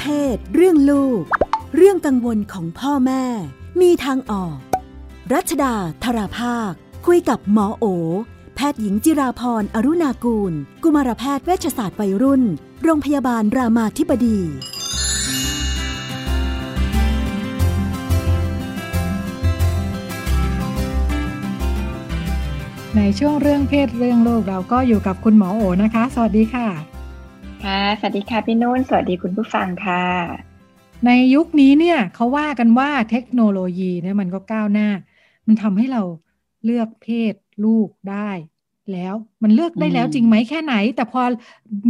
เพศ เรื่องลูก เรื่องกังวลของพ่อแม่ มีทางออก รัชดาธราภาค คุยกับหมอโอ แพทย์หญิงจิราพรอรุณากูล กุมารแพทย์เวชศาสตร์วัยรุ่น โรงพยาบาลรามาธิบดีในช่วงเรื่องเพศเรื่องโลกเราก็อยู่กับคุณหมอโอนะคะ สวัสดีค่ะ ค่ะ สวัสดีค่ะพี่นุ่น สวัสดีคุณผู้ฟังค่ะ ในยุคนี้เนี่ยเขาว่ากันว่าเทคโนโลยีเนี่ยมันก็ก้าวหน้า มันทำให้เราเลือกเพศลูกได้ แล้วมันเลือกได้แล้วจริงไหมแค่ไหน แต่พอ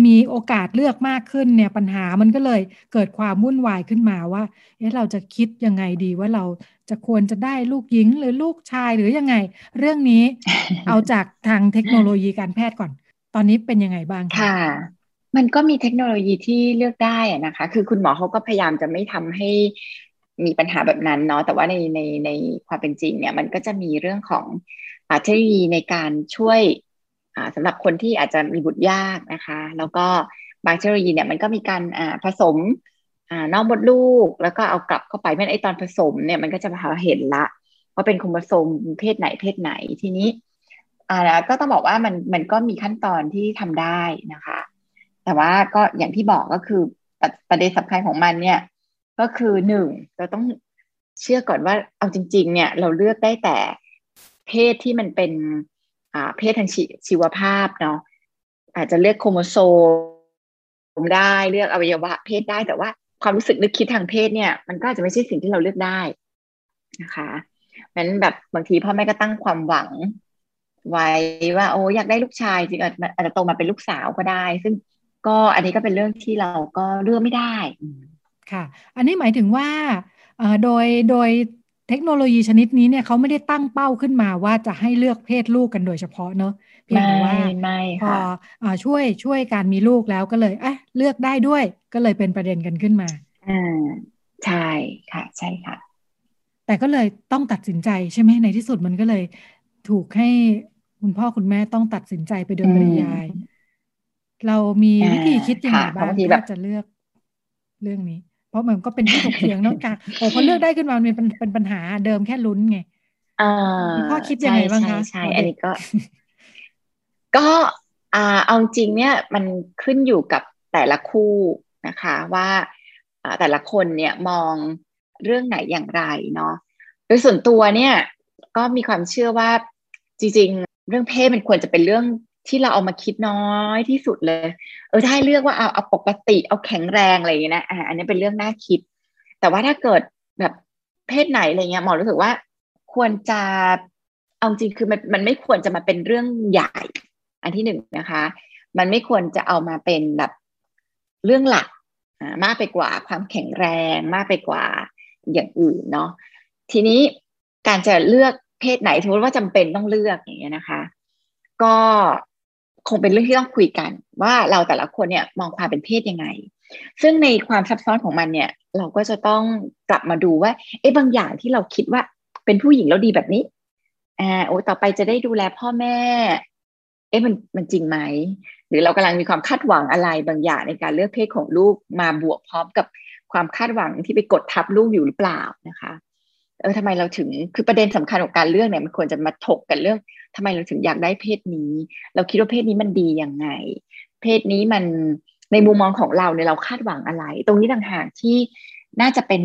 มีโอกาสเลือกมากขึ้นเนี่ยปัญหามันก็เลยเกิดความวุ่นวายขึ้นมาว่าเอ๊ะเราจะคิดยังไงดีว่าเราจะควรจะได้ลูกหญิงหรือลูกชายหรือยังไง เรื่องนี้เอาจากทางเทคโนโลยีการแพทย์ก่อน ตอนนี้เป็นยังไงบ้างค่ะ มันก็มีเทคโนโลยีที่เลือกได้นะคะ คือคุณหมอเขาก็พยายามจะไม่ทำให้มีปัญหาแบบนั้นเนาะ แต่ว่าในในในความเป็นจริงเนี่ย มันก็จะมีเรื่องของเทคโนโลยีในการช่วยสำหรับคนที่อาจจะมีบุตรยากนะคะ แล้วก็บางเทคโนโลยีเนี่ยมันก็มีการผสมนอกมดลูก แล้วก็เอากลับเข้าไปเมื่อไอตอนผสมเนี่ยมันก็จะพาเห็นละว่าเป็นโครโมโซมเพศไหนเพศไหนทีนี้อ่าก็ต้องบอกว่ามันมันก็มีขั้นตอนที่ทำได้นะคะ แต่ว่าก็อย่างที่บอกก็คือประเด็นสำคัญของมันเนี่ย ก็คือหนึ่งเราต้องเชื่อก่อนว่าเอาจริง ๆ เนี่ย เราเลือกได้แต่เพศที่มันเป็นอ่าเพศทางชีวภาพเนาะอาจจะเลือกโครโมโซมได้เลือกอวัยวะเพศได้แต่ว่าความรู้สึกนึกคิดทางเพศเนี่ย มันก็อาจจะไม่ใช่สิ่งที่เราเลือกได้นะคะนั้นแบบบางทีพ่อแม่ก็ตั้งความหวังไว้ว่าโอ้อยากได้ลูกชายจริงอาจจะโตมาเป็นลูกสาวก็ได้ ซึ่ง ก็อันนี้ก็เป็นเรื่องที่เราก็เลือกไม่ได้ค่ะ อันนี้หมายถึงว่าโดยโดยเทคโนโลยีชนิดนี้เนี่ยเขาไม่ได้ตั้งเป้าขึ้นมาว่าจะให้เลือกเพศลูกกันโดยเฉพาะเนอะเพียงแต่ว่าพอช่วยช่วยการมีลูกแล้วก็เลยเอะเลือกได้ด้วยก็เลยเป็นประเด็นกันขึ้นมาอ่าใช่ค่ะ ใช่ค่ะ แต่ก็เลยต้องตัดสินใจใช่ไหมในที่สุดมันก็เลย ถูกให้คุณพ่อคุณแม่ต้องตัดสินใจไปโดยปริยาย เรามีวิธีคิดยังไงบ้างที่จะเลือกเรื่องนี้ เพราะมันก็เป็นที่ถกเถียงนอกจากโอ้พอเลือกได้ขึ้นมามันเป็นเป็นปัญหาเดิมแค่ลุ้นไงอ่าพ่อคิดยังไงบ้างคะใช่อันนี้ก็ ก็อ่าเอาจริงเนี่ยมันขึ้นอยู่กับแต่ละคู่นะคะ ว่าแต่ละคนเนี่ยมองเรื่องไหนอย่างไรเนาะโดยส่วนตัวเนี่ย ก็มีความเชื่อว่าจริง ๆ เรื่องเพศมันควรจะเป็นเรื่อง ที่เราเอามาคิดน้อยที่สุดเลย เออถ้าให้เลือกว่าเอาเอาปกติเอาแข็งแรงอะไรอย่างเงี้นะอ่าอันนี้เป็นเรื่องน่าคิด แต่ว่าถ้าเกิดแบบเพศไหนอะไรเงี้ยหมอรู้สึกว่าควรจะเอาจริงคือมันมันไม่ควรจะมาเป็นเรื่องใหญ่ อันที่หนึ่งนะคะ มันไม่ควรจะเอามาเป็นแบบเรื่องหลักมากไปกว่าความแข็งแรงมากไปกว่าอย่างอื่นเนาะทีนี้การจะเลือกเพศไหนสมมติว่าจำเป็นต้องเลือกอย่างเงี้ยนะคะ ก็ คงเป็นเรื่องที่ต้องคุยกัน ว่าเราแต่ละคนเนี่ยมองความเป็นเพศยังไง ซึ่งในความซับซ้อนของมันเนี่ย เราก็จะต้องกลับมาดูว่าเอ๊ะบางอย่างที่เราคิดว่าเป็นผู้หญิงแล้วดีแบบนี้อ่าโอ้ต่อไปจะได้ดูแลพ่อแม่ เอ๊ะมันมันจริงไหมหรือเรากำลังมีความคาดหวังอะไรบางอย่างในการเลือกเพศของลูกมาบวกพร้อมกับความคาดหวังที่ไปกดทับลูกอยู่หรือเปล่านะคะ เออทำไมเราถึงคือประเด็นสำคัญของการเลือกเนี่ยมันควรจะมาถกกันเรื่องทำไมเราถึงอยากได้เพศนี้ เราคิดว่าเพศนี้มันดียังไง เพศนี้มันในมุมมองของเราเนี่ยเราคาดหวังอะไร ตรงนี้ต่างหากที่น่าจะเป็น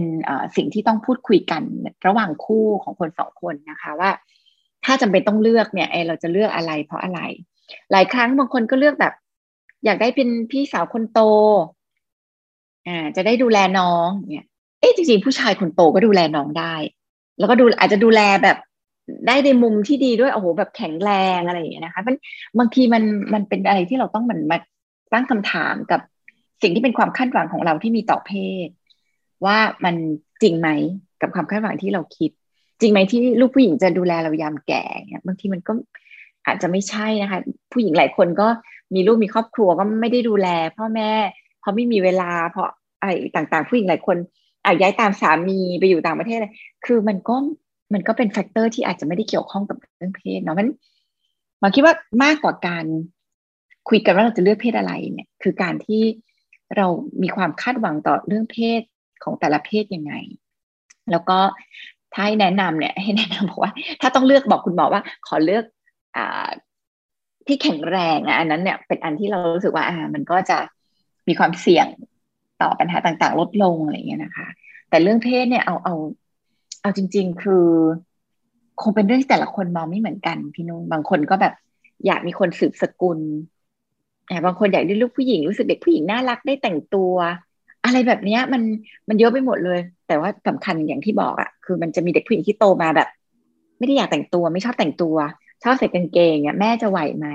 สิ่งที่ต้องพูดคุยกันระหว่างคู่ของคนสองคนนะคะว่า ถ้าจำเป็นต้องเลือกเนี่ยไอเราจะเลือกอะไร เพราะอะไร หลายครั้งบางคนก็เลือกแบบ อยากได้เป็นพี่สาวคนโตอ่าจะได้ดูแลน้องเนี่ยเอ๊ะจริงๆผู้ชายคนโตก็ดูแลน้องได้ แล้วก็ดูอาจจะดูแลแบบได้ในมุมที่ดีด้วยโอ้โหแบบแข็งแรงอะไรอย่างเงี้ยนะคะมันบางทีมันมันเป็นอะไรที่เราต้องเหมือนมาตั้งคำถามกับสิ่งที่เป็นความคาดหวังของเราที่มีต่อเพศ ว่ามันจริงไหมกับความคาดหวังที่เราคิด จริงไหมที่ลูกผู้หญิงจะดูแลเรายามแก่เนี่ยบางทีมันก็อาจจะไม่ใช่นะคะ ผู้หญิงหลายคนก็มีลูกมีครอบครัวก็ไม่ได้ดูแล พ่อแม่เพราะไม่มีเวลาเพราะอะไรต่างๆ ผู้หญิงหลายคน อาย้ายตามสามีไปอยู่ต่างประเทศเลยคือมันก็มันก็เป็นแฟกเตอร์ที่อาจจะไม่ได้เกี่ยวข้องกับเรื่องเพศเนาะมันมาคิดว่ามากกว่าการคุยกันว่าเราจะเลือกเพศอะไรเนี่ย คือการที่เรามีความคาดหวังต่อเรื่องเพศของแต่ละเพศยังไง แล้วก็ถ้าให้แนะนำเนี่ย ให้แนะนำบอกว่า ถ้าต้องเลือกบอกคุณหมอว่า ขอเลือกอ่าที่แข็งแรงอะอันนั้นเนี่ย เป็นอันที่เรารู้สึกว่า อ่า มันก็จะมีความเสี่ยง ต่อปัญหาต่างๆ ลดลงอะไรเงี้ยนะคะ แต่เรื่องเพศเนี่ยเอาเอา เอาจริง ๆ คือ คงเป็นเรื่องที่แต่ละคนมองไม่เหมือนกันพี่นุ่นบางคนก็แบบอยากมีคนสืบสกุลบางคนอยากได้ลูกผู้หญิงรู้สึกเด็กผู้หญิงน่ารักได้แต่งตัว อะไรแบบเนี้ยมันมันเยอะไปหมดเลย แต่ว่าสำคัญอย่างที่บอกอะ่ะคือมันจะมีเด็กผู้หญิงที่โตมาแบบ ไม่ได้อยากแต่งตัวไม่ชอบแต่งตัว ชอบใส่กางเกงเนี่ยแม่จะไหวไหม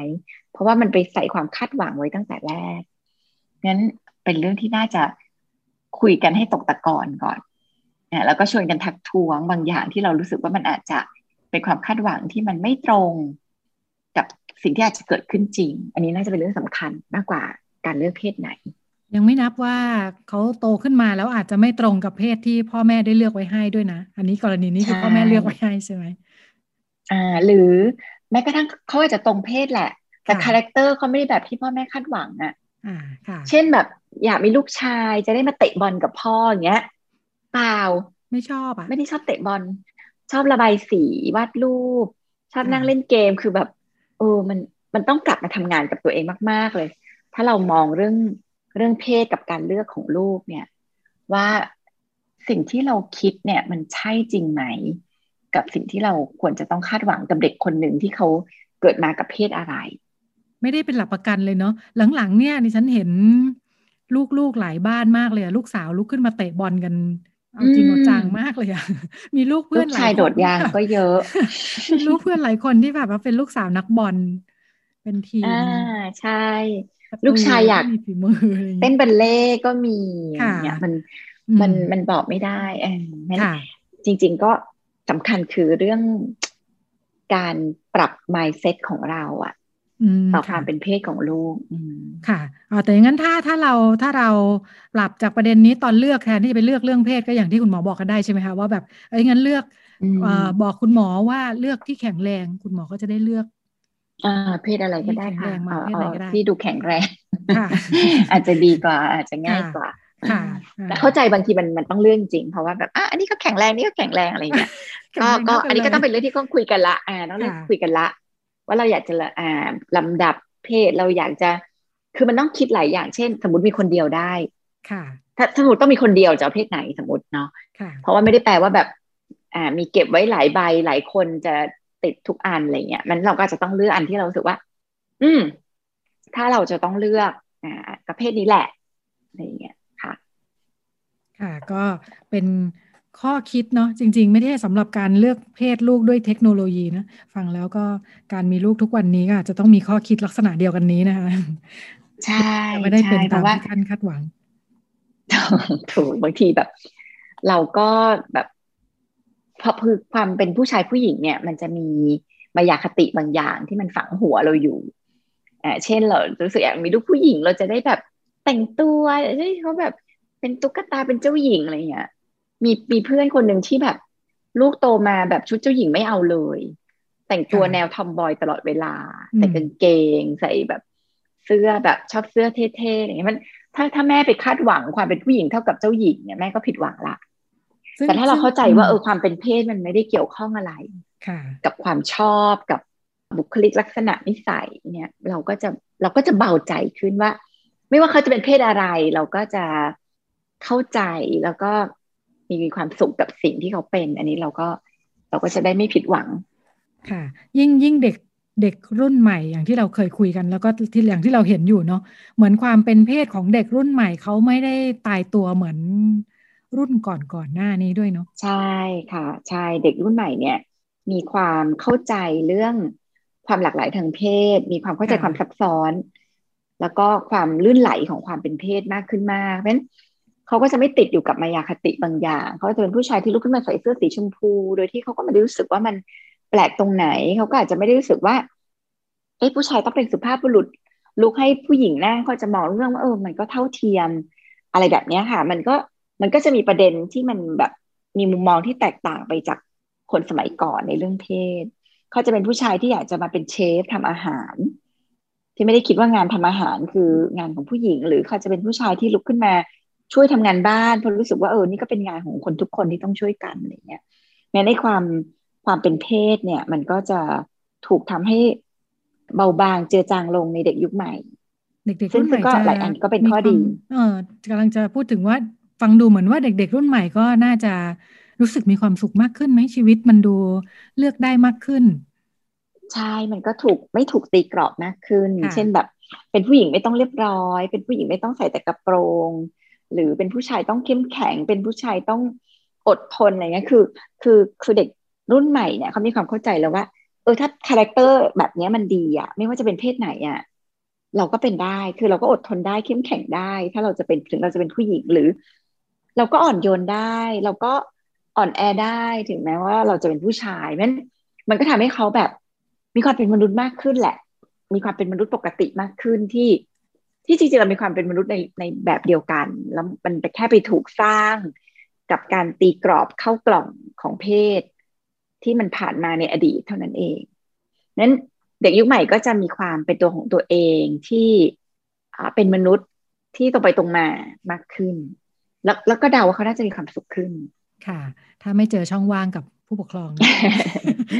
เพราะว่ามันไปใส่ความคาดหวังไว้ตั้งแต่แรกงั้น เป็นเรื่องที่น่าจะคุยกันให้ตกตะกอนก่อนแล้วก็ชวนกันทักท้วงบางอย่างที่เรารู้สึกว่ามันอาจจะเป็นความคาดหวังที่มันไม่ตรงกับสิ่งที่อาจจะเกิดขึ้นจริง อันนี้น่าจะเป็นเรื่องสำคัญมากกว่าการเลือกเพศไหน ยังไม่นับว่าเขาโตขึ้นมาแล้วอาจจะไม่ตรงกับเพศที่พ่อแม่ได้เลือกไว้ให้ด้วยนะ อันนี้กรณีนี้คือพ่อแม่เลือกไว้ให้ใช่ไหมอ่า หรือแม้กระทั่งเขาอาจจะตรงเพศแหละ แต่คาแรคเตอร์เขาไม่ได้แบบที่พ่อแม่คาดหวังอะอ่าค่ะ เช่นแบบ อยากมีลูกชายจะได้มาเตะบอลกับพ่ออย่างเงี้ยเปล่าไม่ชอบอะไม่ได้ชอบเตะบอล ชอบระบายสีวาดรูป ชอบนั่งเล่นเกมคือแบบเออมันมันต้องกลับมาทำงานกับตัวเองมาก ๆเลย ถ้าเรามองเรื่องเรื่องเพศกับการเลือกของลูกเนี่ย ว่าสิ่งที่เราคิดเนี่ยมันใช่จริงไหม กับสิ่งที่เราควรจะต้องคาดหวังกับเด็กคนหนึ่งที่เขาเกิดมากับเพศอะไร ไม่ได้เป็นหลักประกันเลยเนาะหลังๆ เนี่ยดิฉันเห็นลูกๆหลายบ้านมากเลยอะลูกสาวลุกขึ้นมาเตะบอลกันเอาจริงเอาจังมากเลยอะมีลูกเพื่อนหลายชายโดดยางก็เยอะลูกเพื่อนหลายคนที่แบบว่าเป็นลูกสาวนักบอลเป็นทีมอ่าใช่ ลูกชายอยากเต้นบัลเล่ก็มีเนี่ยมันมันมันบอกไม่ได้เออนั้นจริง ๆก็สำคัญคือเรื่องการปรับ mindset ของเราอะ ต่อความเป็นเพศของลูกค่ะอ๋อแต่อย่างนั้นถ้าถ้าเราถ้าเราปรับจากประเด็นนี้ตอนเลือกแทนที่จะไปเลือกเรื่องเพศก็อย่างที่คุณหมอบอกกันได้ใช่ไหมคะว่าแบบเอ้ยงั้นเลือกอบอกคุณหมอว่าเลือกที่แข็งแรง คุณหมอก็จะได้เลือกอ่าเพศอะไรก็ได้ค่ะที่ดูแข็งแรงอาจจะดีกว่าอาจจะง่ายกว่าแต่เข้าใจบางทีมันมันต้องเรื่องจริงเพราะว่าแบบอะอันนี้ก็แข็งแรงนี่ก็แข็งแรงอะไรเงี้ยก็ก็อันนี้ก็ต้องเป็นเรื่องที่ต้องคุยกันละอ่าต้องเรื่องคุยกันละ ว่าเราอยากจะอ่าลำดับเพศเราอยากจะ คือมันต้องคิดหลายอย่างเช่น สมมติมีคนเดียวได้ค่ะ ถ้าสมมติต้องมีคนเดียวจะเพศไหนสมมติเนาะเพราะว่าไม่ได้แปลว่าแบบอ่ามีเก็บไว้หลายใบหลายคนจะติดทุกอันอะไรเงี้ยมันเราก็จะต้องเลือกอันที่เราสึกว่า อืม ถ้าเราจะต้องเลือกอ่าประเภทนี้แหละอะไรเงี้ยค่ะ ค่ะ ก็เป็น ข้อคิดเนาะจริง ๆ ไม่ได้สำหรับการเลือกเพศลูกด้วยเทคโนโลยีนะฟังแล้วก็การมีลูกทุกวันนี้ก็อาจจะต้องมีข้อคิดลักษณะเดียวกันนี้นะคะใช่ไม่ได้เป็นตามที่ท่านคาดหวังถูกบางทีแบบ เราก็แบบเพราะคือความเป็นผู้ชายผู้หญิงเนี่ย มันจะมีมายาคติบางอย่างที่มันฝังหัวเราอยู่อ่าเช่นเรารู้สึกอยากมีลูกผู้หญิงเราจะได้แบบแต่งตัวให้เขาแบบเป็นตุ๊กตาเป็นเจ้าหญิงอะไรเงี้ย มีมีเพื่อนคนหนึ่งที่แบบ ลูกโตมาแบบชุดเจ้าหญิงไม่เอาเลย แต่งตัวแนวทอมบอยตลอดเวลาใส่กางเกงใส่แบบเสื้อแบบชอบเสื้อเท่ๆอะไรเงี้ยมัน ถ้าถ้าแม่ไปคาดหวังความเป็นผู้หญิงเท่ากับเจ้าหญิงเนี่ยแม่ก็ผิดหวังละแต่ถ้าเราเข้าใจว่าเออความเป็นเพศมันไม่ได้เกี่ยวข้องอะไรกับความชอบกับบุคลิกลักษณะนิสัยเนี่ย เราก็จะเราก็จะเบาใจขึ้นว่า ไม่ว่าเขาจะเป็นเพศอะไร เราก็จะเข้าใจแล้วก็ มีความสุขกับสิ่งที่เขาเป็น อันนี้เราก็เราก็จะได้ไม่ผิดหวัง ค่ะ ยิ่งยิ่งเด็กเด็กรุ่นใหม่อย่างที่เราเคยคุยกัน แล้วก็ที่อย่างที่เราเห็นอยู่เนาะเหมือนความเป็นเพศของเด็กรุ่นใหม่เขาไม่ได้ตายตัวเหมือนรุ่นก่อนก่อนหน้านี้ด้วยเนาะใช่ค่ะใช่เด็กรุ่นใหม่เนี่ยมีความเข้าใจเรื่องความหลากหลายทางเพศ มีความเข้าใจความซับซ้อน แล้วก็ความลื่นไหลของความเป็นเพศมากขึ้นมากเพราะฉะนั้น เขาก็จะไม่ติดอยู่กับมายาคติบางอย่าง เขาจะเป็นผู้ชายที่ลุกขึ้นมาใส่เสื้อสีชมพู โดยที่เขาก็ไม่ได้รู้สึกว่ามันแปลกตรงไหน เขาก็อาจจะไม่ได้รู้สึกว่าเอ้ผู้ชายต้องเป็นสุภาพบุรุษ ลุกให้ผู้หญิงนั่งเขาจะมองเรื่องว่าเออ มันก็เท่าเทียม อะไรแบบนี้ค่ะ มันก็มันก็จะมีประเด็นที่มันแบบมีมุมมองที่แตกต่างไปจากคนสมัยก่อนในเรื่องเพศ เขาจะเป็นผู้ชายที่อยากจะมาเป็นเชฟทำอาหาร ที่ไม่ได้คิดว่างานทำอาหารคืองานของผู้หญิง หรือเขาจะเป็นผู้ชายที่ลุกขึ้นมา ช่วยทำงานบ้านเพราะรู้สึกว่าเออนี่ก็เป็นงานของคนทุกคนที่ต้องช่วยกันอะไรเงี้ยแม้ในความความเป็นเพศเนี่ย มันก็จะถูกทำให้เบาบางเจือจางลงในเด็กยุคใหม่ เด็กๆรุ่นใหม่จะหลายอันก็เป็นข้อดีเออกำลังจะพูดถึงว่าฟังดูเหมือนว่าเด็กๆรุ่นใหม่ก็น่าจะรู้สึกมีความสุขมากขึ้นไหมชีวิตมันดูเลือกได้มากขึ้น ใช่มันก็ถูกไม่ถูกตีกรอบมากขึ้น เช่นแบบ เป็นผู้หญิงไม่ต้องเรียบร้อย เป็นผู้หญิงไม่ต้องใส่แต่กระโปรง หรือเป็นผู้ชายต้องเข้มแข็ง เป็นผู้ชายต้องอดทนอะไรเงี้ยคือ คือคือเด็กรุ่นใหม่เนี่ยเขามีความเข้าใจแล้วว่าเออถ้า character แบบนี้มันดีอะไม่ว่าจะเป็นเพศไหนอะเราก็เป็นได้คือเราก็อดทนได้เข้มแข็งได้ ถ้าเราจะเป็นถึงเราจะเป็นผู้หญิงหรือ เราก็อ่อนโยนได้ เราก็อ่อนแอได้ถึงแม้ว่าเราจะเป็นผู้ชายมันมันก็ทำให้เขาแบบ มีความเป็นมนุษย์มากขึ้นแหละ มีความเป็นมนุษย์ปกติมากขึ้นที่ ที่จริงๆเรามีความเป็นมนุษย์ในในแบบเดียวกัน แล้วมันแค่ไปถูกสร้างกับการตีกรอบเข้ากล่องของเพศ ที่มันผ่านมาในอดีตเท่านั้นเองนั้นเด็กยุคใหม่ก็จะมีความเป็นตัวของตัวเองที่เป็นมนุษย์ที่ตรงไปตรงมามากขึ้น แล้วแล้วก็เดาว่าเขาน่าจะมีความสุขขึ้น ค่ะ ถ้าไม่เจอช่องว่างกับผู้ปกครอง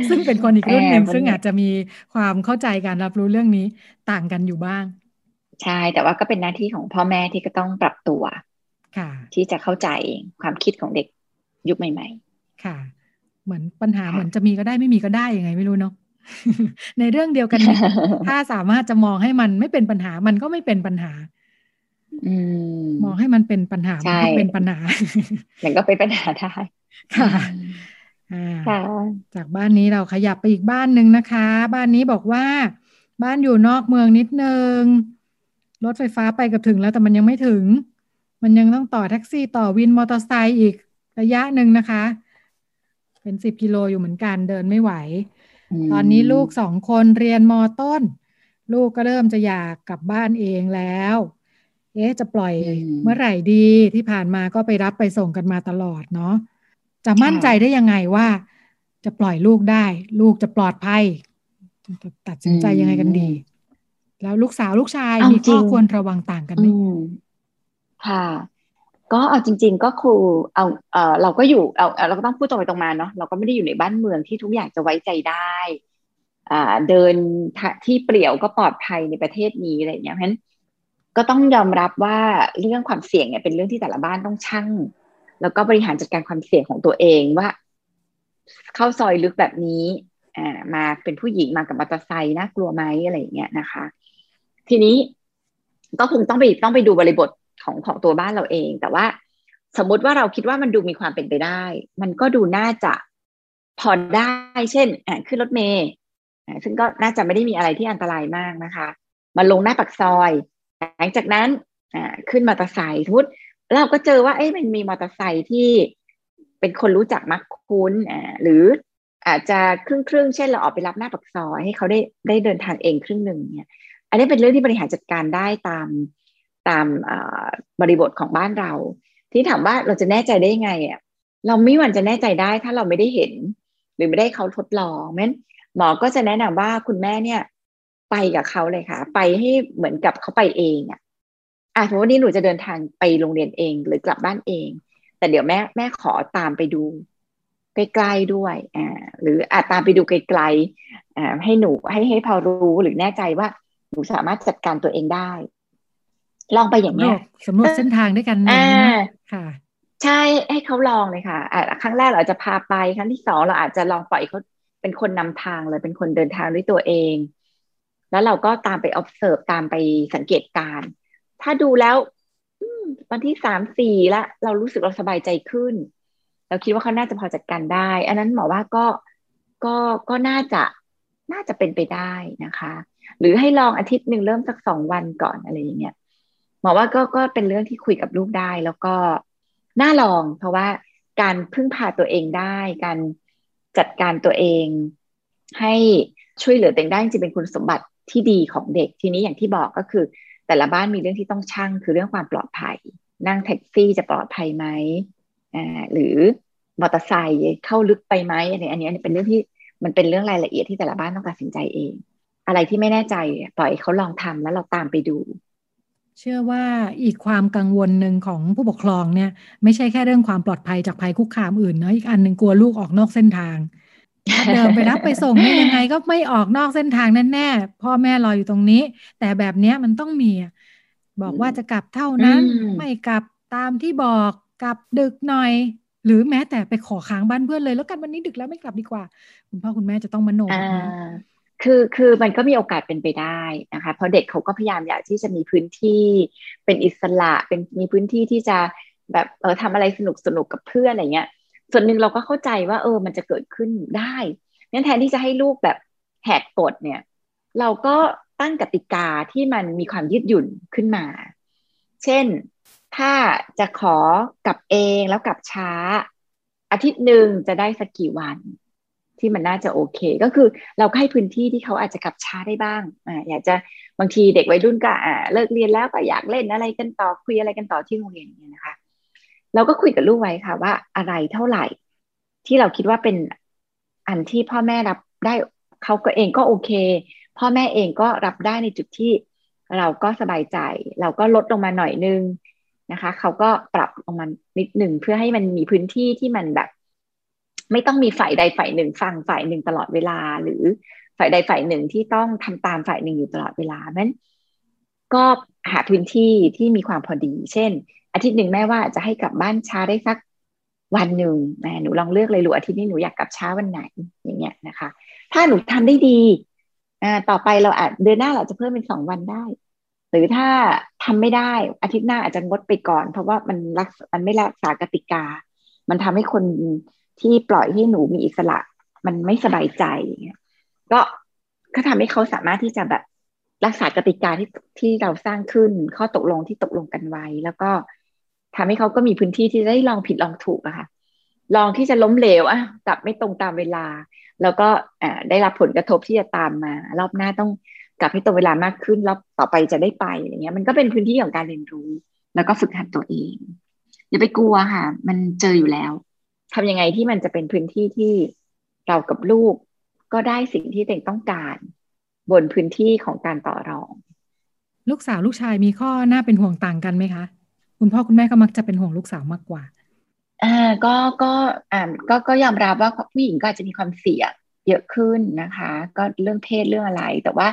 ซึ่งเป็นคนอีกรุ่นหนึ่งซึ่งอาจจะมีความเข้าใจการรับรู้เรื่องนี้ต่างกันอยู่บ้าง ใช่ แต่ว่าก็เป็นหน้าที่ของพ่อแม่ที่ก็ต้องปรับตัว ค่ะ ที่จะเข้าใจความคิดของเด็กยุคใหม่ ๆ ค่ะ เหมือนปัญหาเหมือนจะมีก็ได้ไม่มีก็ได้ยังไงไม่รู้เนาะในเรื่องเดียวกัน ถ้าสามารถจะมองให้มันไม่เป็นปัญหามันก็ไม่เป็นปัญหามองให้มันเป็นปัญหา มันก็เป็นปัญหา มันก็เป็นปัญหาได้ค่ะจากบ้านนี้เราขยับไปอีกบ้านหนึ่งนะคะ บ้านนี้บอกว่า บ้านอยู่นอกเมืองนิดนึง รถไฟฟ้าไปกับถึงแล้วแต่มันยังไม่ถึง มันยังต้องต่อแท็กซี่ต่อวินมอเตอร์ไซค์อีกระยะหนึ่งนะคะ เป็นสิบกิโลอยู่เหมือนกันเดินไม่ไหว ตอนนี้ลูกสองคนเรียนมอต้น ลูกก็เริ่มจะอยากกลับบ้านเองแล้ว เอ๊ะจะปล่อยเมื่อไหร่ดีที่ผ่านมาก็ไปรับไปส่งกันมาตลอดเนาะจะมั่นใจได้ยังไงว่า จะปล่อยลูกได้ ลูกจะปลอดภัยตัดสินใจยังไงกันดี แล้วลูกสาวลูกชายมีข้อควรระวังต่างกันไหมค่ะ ก็เอาจริง ๆ ก็ครูเอาเออเราก็อยู่เอาเราก็ต้องพูดตรงไปตรงมาเนาะเราก็ไม่ได้อยู่ในบ้านเมืองที่ทุกอย่างจะไว้ใจได้อ่าเดินที่เปลี่ยวก็ปลอดภัยในประเทศนี้อะไรอย่างเงี้ยเพราะฉะนั้นก็ต้องยอมรับว่าเรื่องความเสี่ยงเนี่ยเป็นเรื่องที่แต่ละบ้านต้องชั่ง แล้วก็บริหารจัดการความเสี่ยงของตัวเองว่า เข้าซอยลึกแบบนี้อ่ามาเป็นผู้หญิงมากับมอเตอร์ไซค์น่ากลัวไหมอะไรอย่างเงี้ยนะคะ ทีนี้ก็คงต้องไปต้องไปดูบริบทของของตัวบ้านเราเอง แต่ว่าสมมุติว่าเราคิดว่ามันดูมีความเป็นไปได้ มันก็ดูน่าจะพอได้ เช่นอ่าขึ้นรถเมย์ซึ่งก็น่าจะไม่ได้มีอะไรที่อันตรายมากนะคะ มาลงหน้าปักซอย หลังจากนั้นขึ้นมอเตอร์ไซค์สมมติเราก็เจอว่าเอ้ยมันมีมอเตอร์ไซค์ที่เป็นคนรู้จักมักคุ้นอ่าหรืออาจจะครึ่งครึ่งเช่นเราออกไปรับหน้าปักซอยให้เขาได้ได้เดินทางเองครึ่งหนึ่งเนี่ย อันนี้เป็นเรื่องที่บริหารจัดการได้ตามตามบริบทของบ้านเรา ที่ถามว่าเราจะแน่ใจได้ยังไงอะเราไม่วันจะแน่ใจได้ถ้าเราไม่ได้เห็น หรือไม่ได้เขาทดลองมั้นหมอก็จะแนะนำว่าคุณแม่เนี่ย ไปกับเขาเลยค่ะ ไปให้เหมือนกับเขาไปเองอะอะสมมติว่านี่หนูจะเดินทางไปโรงเรียนเองหรือกลับบ้านเอง แต่เดี๋ยวแม่แม่ขอตามไปดูใกล้ๆด้วยอ่าหรืออาจตามไปดูไกลๆอ่าให้หนูให้ให้พอรู้หรือแน่ใจว่า นูสามารถจัดการตัวเองได้ ลองไปอย่างนี้สำรวจเส้นทางด้วยกันนะค่ะใช่ให้เขาลองเลยค่ะอ่าครั้งแรกเราจะพาไปครั้งที่สองเราอาจจะลองปล่อยเขาเป็นคนนำทางเลยเป็นคนเดินทางด้วยตัวเอง แล้วเราก็ตามไป observe ตามไปสังเกตการ ถ้าดูแล้ววันที่สามสี่ละเรารู้สึกเราสบายใจขึ้น เราคิดว่าเขาน่าจะพอจัดการได้ อันนั้นหมอว่าก็ก็ก็น่าจะน่าจะเป็นไปได้นะคะ หรือให้ลองอาทิตย์หนึ่งเริ่มสักสองวันก่อนอะไรอย่างเงี้ยหมอว่าก็ก็เป็นเรื่องที่คุยกับลูกได้แล้วก็น่าลอง เพราะว่าการพึ่งพาตัวเองได้ การจัดการตัวเอง ให้ช่วยเหลือตัวเองได้จริงเป็นคุณสมบัติที่ดีของเด็กทีนี้อย่างที่บอกก็คือ แต่ละบ้านมีเรื่องที่ต้องชั่งคือเรื่องความปลอดภัย นั่งแท็กซี่จะปลอดภัยไหมอ่าหรือมอเตอร์ไซค์เข้าลึกไปไหมอันนี้อันนี้เป็นเรื่องที่มันเป็นเรื่องรายละเอียดที่แต่ละบ้านต้องตัดสินใจเอง อะไรที่ไม่แน่ใจปล่อยเขาลองทำแล้วเราตามไปดู เชื่อว่าอีกความกังวลหนึ่งของผู้ปกครองเนี่ย ไม่ใช่แค่เรื่องความปลอดภัยจากภัยคุกคามอื่นเนาะอีกอันหนึ่งกลัวลูกออกนอกเส้นทางเดินไปรับไปส่งเนี่ยยังไงก็ไม่ออกนอกเส้นทางแน่ๆพ่อแม่รออยู่ตรงนี้ แต่แบบเนี้ยมันต้องมีบอกว่าจะกลับเท่านั้น ไม่กลับตามที่บอกกลับดึกหน่อย หรือแม้แต่ไปขอค้างบ้านเพื่อนเลย แล้วกันวันนี้ดึกแล้วไม่กลับดีกว่า คุณพ่อคุณแม่จะต้องมโนนะ คือคือมันก็มีโอกาสเป็นไปได้นะคะ เพราะเด็กเขาก็พยายามอยากที่จะมีพื้นที่เป็นอิสระเป็นมีพื้นที่ที่จะแบบเออทำอะไรสนุกสนุกกับเพื่อนอะไรเงี้ย ส่วนหนึ่งเราก็เข้าใจว่า เออ มันจะเกิดขึ้นได้งั้นแทนที่จะให้ลูกแบบแหกกฎเนี่ย เราก็ตั้งกติกาที่มันมีความยืดหยุ่นขึ้นมา เช่นถ้าจะขอกลับเองแล้วกลับช้า อาทิตย์หนึ่งจะได้สักกี่วัน ที่มันน่าจะโอเค ก็คือเราให้พื้นที่ที่เขาอาจจะกลับช้าได้บ้างอ่าอยากจะบางทีเด็กวัยรุ่นก็อ่าเลิกเรียนแล้วก็อยากเล่นอะไรกันต่อคุยอะไรกันต่อที่โรงเรียนเนี่ยนะคะ เราก็คุยกับลูกไว้ค่ะว่าอะไรเท่าไหร่ ที่เราคิดว่าเป็นอันที่พ่อแม่รับได้เขาก็เองก็โอเค พ่อแม่เองก็รับได้ในจุดที่เราก็สบายใจ เราก็ลดลงมาหน่อยนึงนะคะ เขาก็ปรับลงมานิดหนึ่งเพื่อให้มันมีพื้นที่ที่มันแบบ ไม่ต้องมีฝ่ายใดฝ่ายหนึ่งฟังฝ่ายหนึ่งตลอดเวลา หรือฝ่ายใดฝ่ายหนึ่งที่ต้องทำตามฝ่ายหนึ่งอยู่ตลอดเวลานั้นก็หาพื้นที่ที่มีความพอดี เช่น อาทิตย์หนึ่งแม่ว่าจะให้กลับบ้านช้าได้สักวันหนึ่งแม่หนูลองเลือกเลยหรืออาทิตย์นี้หนูอยากกลับช้าวันไหนอย่างเงี้ยนะคะ ถ้าหนูทำได้ดีอ่าต่อไปเราอาจเดือนหน้าเราจะเพิ่มเป็นสองวันได้ หรือถ้าทำไม่ได้อาทิตย์หน้าอาจจะงดไปก่อน เพราะว่ามันรักมันไม่รักษากติกา มันทำให้คน ที่ปล่อยให้หนูมีอิสระ มันไม่สบายใจก็ก็ทำให้เขาสามารถที่จะแบบรักษากติกาที่ที่เราสร้างขึ้นข้อตกลงที่ตกลงกันไว้ แล้วก็ทำให้เขาก็มีพื้นที่ที่ได้ลองผิดลองถูกอะค่ะ ลองที่จะล้มเหลวอะกลับไม่ตรงตามเวลา แล้วก็ได้รับผลกระทบที่จะตามมา รอบหน้าต้องกลับให้ตรงเวลามากขึ้นรอบต่อไปจะได้ไปอย่างเงี้ย มันก็เป็นพื้นที่ของการเรียนรู้ แล้วก็ฝึกหัดตัวเองอย่าไปกลัวค่ะ มันเจออยู่แล้ว ทำยังไงที่มันจะเป็นพื้นที่ที่เรากับลูกก็ได้สิ่งที่ตัวเองต้องการ บนพื้นที่ของการต่อรอง ลูกสาวลูกชายมีข้อหน้าเป็นห่วงต่างกันไหมคะ คุณพ่อคุณแม่ก็มักจะเป็นห่วงลูกสาวมากกว่าอ่าก็ก็อ่าก็ก็ยอมรับว่าผู้หญิงก็อาจจะมีความเสี่ยงเยอะขึ้นนะคะ ก็เรื่องเพศเรื่องอะไร แต่ว่า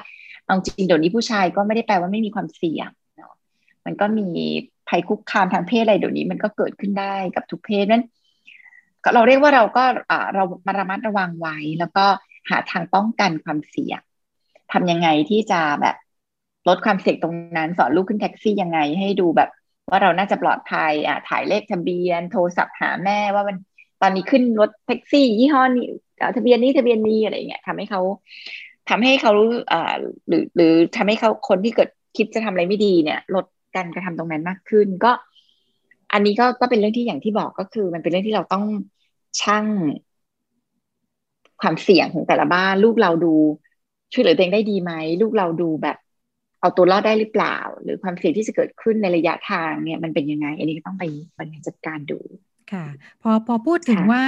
เอาจริงเดี๋ยวนี้ผู้ชายก็ไม่ได้แปลว่าไม่มีความเสี่ยงเนาะมันก็มีภัยคุกคามทางเพศอะไรเดี๋ยวนี้มันก็เกิดขึ้นได้กับทุกเพศนั้น เราเรียกว่าเราก็เรามาระมัดระวังไว้ แล้วก็หาทางป้องกันความเสี่ยงทำยังไงที่จะแบบลดความเสี่ยงตรงนั้น สอนลูกขึ้นแท็กซี่ยังไงให้ดูแบบ ว่าเราน่าจะปลอดภัยอ่าถ่ายเลขทะเบียน โทรศัพท์หาแม่ว่ามันตอนนี้ขึ้นรถแท็กซี่ ยี่ห้อนี้ทะเบียนนี้ทะเบียนนี้อะไรเงี้ยทำให้เขาทำให้เขาอ่าหรือหรือทำให้เขาคนที่เกิดคิดจะทำอะไรไม่ดีเนี่ย ลดการกระทำตรงนั้นมากขึ้น ก็ อันนี้ก็ก็เป็นเรื่องที่อย่างที่บอกก็คือ มันเป็นเรื่องที่เราต้องชั่งความเสี่ยงของแต่ละบ้านลูกเราดูช่วยเหลือตัวเองได้ดีไหมลูกเราดูแบบเอาตัวรอดได้หรือเปล่า หรือความเสี่ยงที่จะเกิดขึ้นในระยะทางเนี่ยมันเป็นยังไง อันนี้ก็ต้องไปบริหารจัดการดูค่ะ พอพอพูดถึงว่า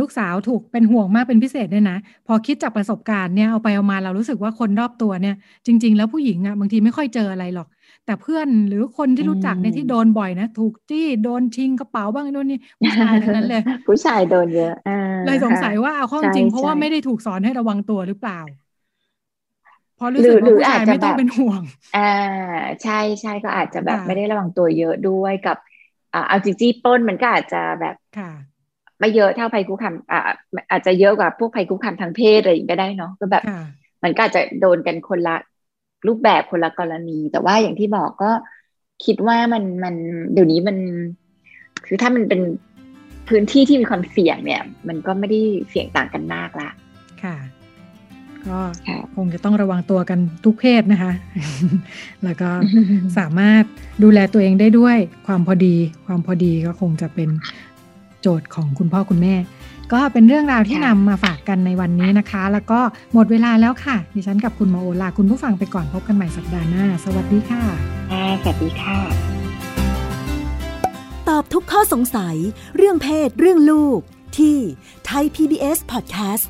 ลูกสาวถูกเป็นห่วงมากเป็นพิเศษเนี่ยนะพอคิดจากประสบการณ์เนี่ยเอาไปเอามาเรารู้สึกว่าคนรอบตัวเนี่ย จริง ๆ แล้วผู้หญิงอะบางทีไม่ค่อยเจออะไรหรอก แต่เพื่อนหรือคนที่รู้จักเนี่ยที่โดนบ่อยนะ ถูกจี้โดนชิงกระเป๋าบ้างโดนนี่ผู้ชายทั้งนั้นเลย ผู้ชายโดนเยอะเลยสงสัยว่าเอาข้อจริงเพราะว่าไม่ได้ถูกสอนให้ระวังตัวหรือเปล่าพอรู้สึกว่าผู้ชายไม่ต้องเป็นห่วง อ่า ใช่ใช่ก็อาจจะแบบไม่ได้ระวังตัวเยอะด้วยกับอ่าเอาจริงๆป้นมันก็อาจจะแบบค่ะ ไม่เยอะเท่าภัยคุกคามอ่าอาจจะเยอะกว่าพวกภัยคุกคามทางเพศอะไรอย่างก็ได้เนาะก็แบบ มันก็อาจจะโดนกันคนละ รูปแบบคนละกรณี แต่ว่าอย่างที่บอกก็คิดว่ามันมันเดี๋ยวนี้มัน คือถ้ามันเป็นพื้นที่ที่มีความเสี่ยงเนี่ย มันก็ไม่ได้เสี่ยงต่างกันมากละค่ะก็คงจะต้องระวังตัวกันทุกเพศนะคะ แล้วก็สามารถดูแลตัวเองได้ด้วยความพอดี ความพอดีก็คงจะเป็น โจทย์ของคุณพ่อคุณแม่ ก็เป็นเรื่องราวที่นำมาฝากกันในวันนี้นะคะ แล้วก็หมดเวลาแล้วค่ะ ดิฉันกับคุณมาโอลาคุณผู้ฟังไปก่อนพบกันใหม่สัปดาห์หน้า สวัสดีค่ะสวัสดีค่ะ ตอบทุกข้อสงสัย เรื่องเพศ เรื่องลูก ที่ Thai PBS Podcast